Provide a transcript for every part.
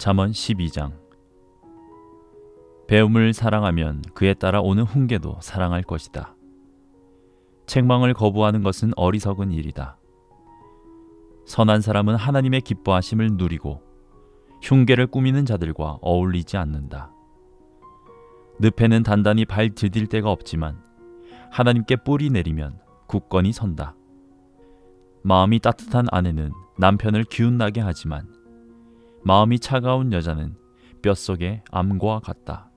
잠언 12장 배움을 사랑하면 그에 따라 오는 훈계도 사랑할 것이다. 책망을 거부하는 것은 어리석은 일이다. 선한 사람은 하나님의 기뻐하심을 누리고 흉계를 꾸미는 자들과 어울리지 않는다. 늪에는 단단히 발 디딜 데가 없지만 하나님께 뿌리 내리면 굳건히 선다. 마음이 따뜻한 아내는 남편을 기운나게 하지만 마음이 차가운 여자는 뼛속의 암과 같다.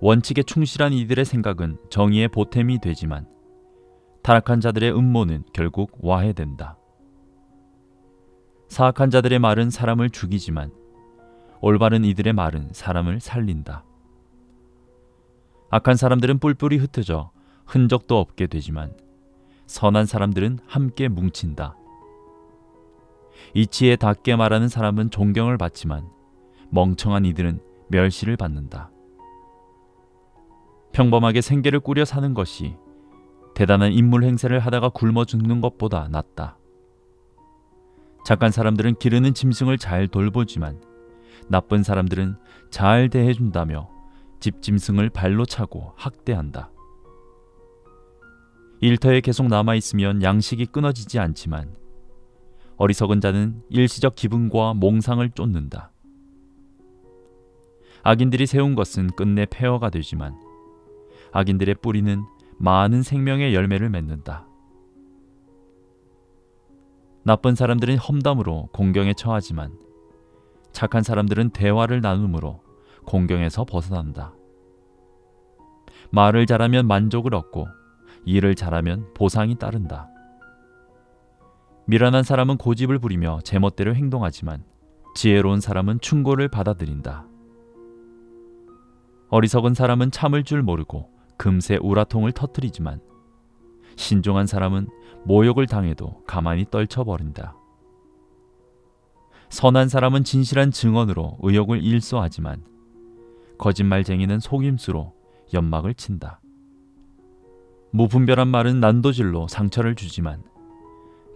원칙에 충실한 이들의 생각은 정의의 보탬이 되지만 타락한 자들의 음모는 결국 와해된다. 사악한 자들의 말은 사람을 죽이지만 올바른 이들의 말은 사람을 살린다. 악한 사람들은 뿔뿔이 흩어져 흔적도 없게 되지만 선한 사람들은 함께 뭉친다. 이치에 닿게 말하는 사람은 존경을 받지만 멍청한 이들은 멸시를 받는다. 평범하게 생계를 꾸려 사는 것이 대단한 인물 행세를 하다가 굶어 죽는 것보다 낫다. 착한 사람들은 기르는 짐승을 잘 돌보지만 나쁜 사람들은 잘 대해준다며 집 짐승을 발로 차고 학대한다. 일터에 계속 남아 있으면 양식이 끊어지지 않지만 어리석은 자는 일시적 기분과 몽상을 쫓는다. 악인들이 세운 것은 끝내 폐허가 되지만 악인들의 뿌리는 많은 생명의 열매를 맺는다. 나쁜 사람들은 험담으로 공경에 처하지만 착한 사람들은 대화를 나눔으로 공경에서 벗어난다. 말을 잘하면 만족을 얻고 일을 잘하면 보상이 따른다. 미련한 사람은 고집을 부리며 제멋대로 행동하지만 지혜로운 사람은 충고를 받아들인다. 어리석은 사람은 참을 줄 모르고 금세 우라통을 터뜨리지만 신중한 사람은 모욕을 당해도 가만히 떨쳐버린다. 선한 사람은 진실한 증언으로 의욕을 일소하지만 거짓말쟁이는 속임수로 연막을 친다. 무분별한 말은 난도질로 상처를 주지만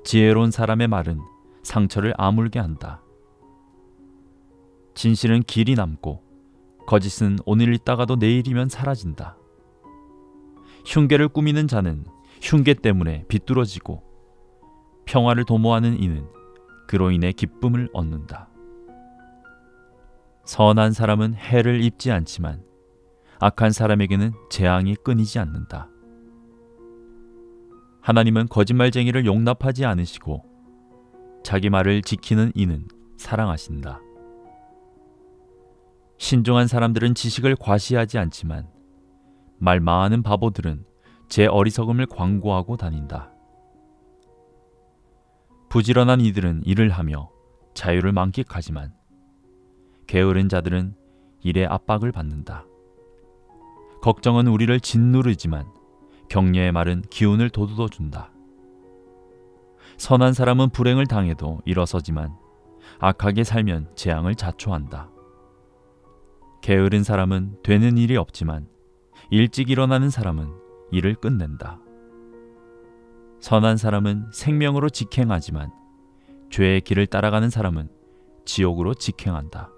지혜로운 사람의 말은 상처를 아물게 한다. 진실은 길이 남고 거짓은 오늘 있다가도 내일이면 사라진다. 흉계를 꾸미는 자는 흉계 때문에 비뚤어지고 평화를 도모하는 이는 그로 인해 기쁨을 얻는다. 선한 사람은 해를 입지 않지만 악한 사람에게는 재앙이 끊이지 않는다. 하나님은 거짓말쟁이를 용납하지 않으시고 자기 말을 지키는 이는 사랑하신다. 신중한 사람들은 지식을 과시하지 않지만 말 많은 바보들은 제 어리석음을 광고하고 다닌다. 부지런한 이들은 일을 하며 자유를 만끽하지만 게으른 자들은 일의 압박을 받는다. 걱정은 우리를 짓누르지만 격려의 말은 기운을 돋워 준다. 선한 사람은 불행을 당해도 일어서지만 악하게 살면 재앙을 자초한다. 게으른 사람은 되는 일이 없지만 일찍 일어나는 사람은 일을 끝낸다. 선한 사람은 생명으로 직행하지만 죄의 길을 따라가는 사람은 지옥으로 직행한다.